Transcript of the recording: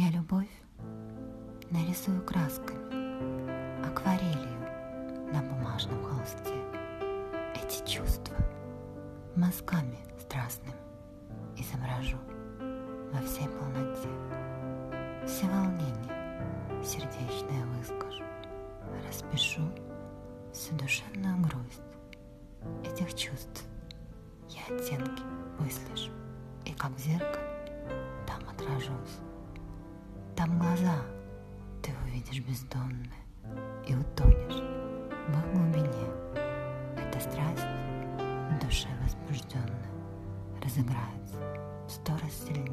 Я любовь нарисую красками, акварелью на бумажном холсте. Эти чувства мазками страстными изображу во всей полноте. Все волнения сердечное выскажу, распишу всю душевную грусть этих чувств. Я оттенки выслежу, и как в зеркале там отражусь. Там глаза ты увидишь бездонные и утонешь в глубине. Эта страсть в душе возбужденная разыграется сто раз сильней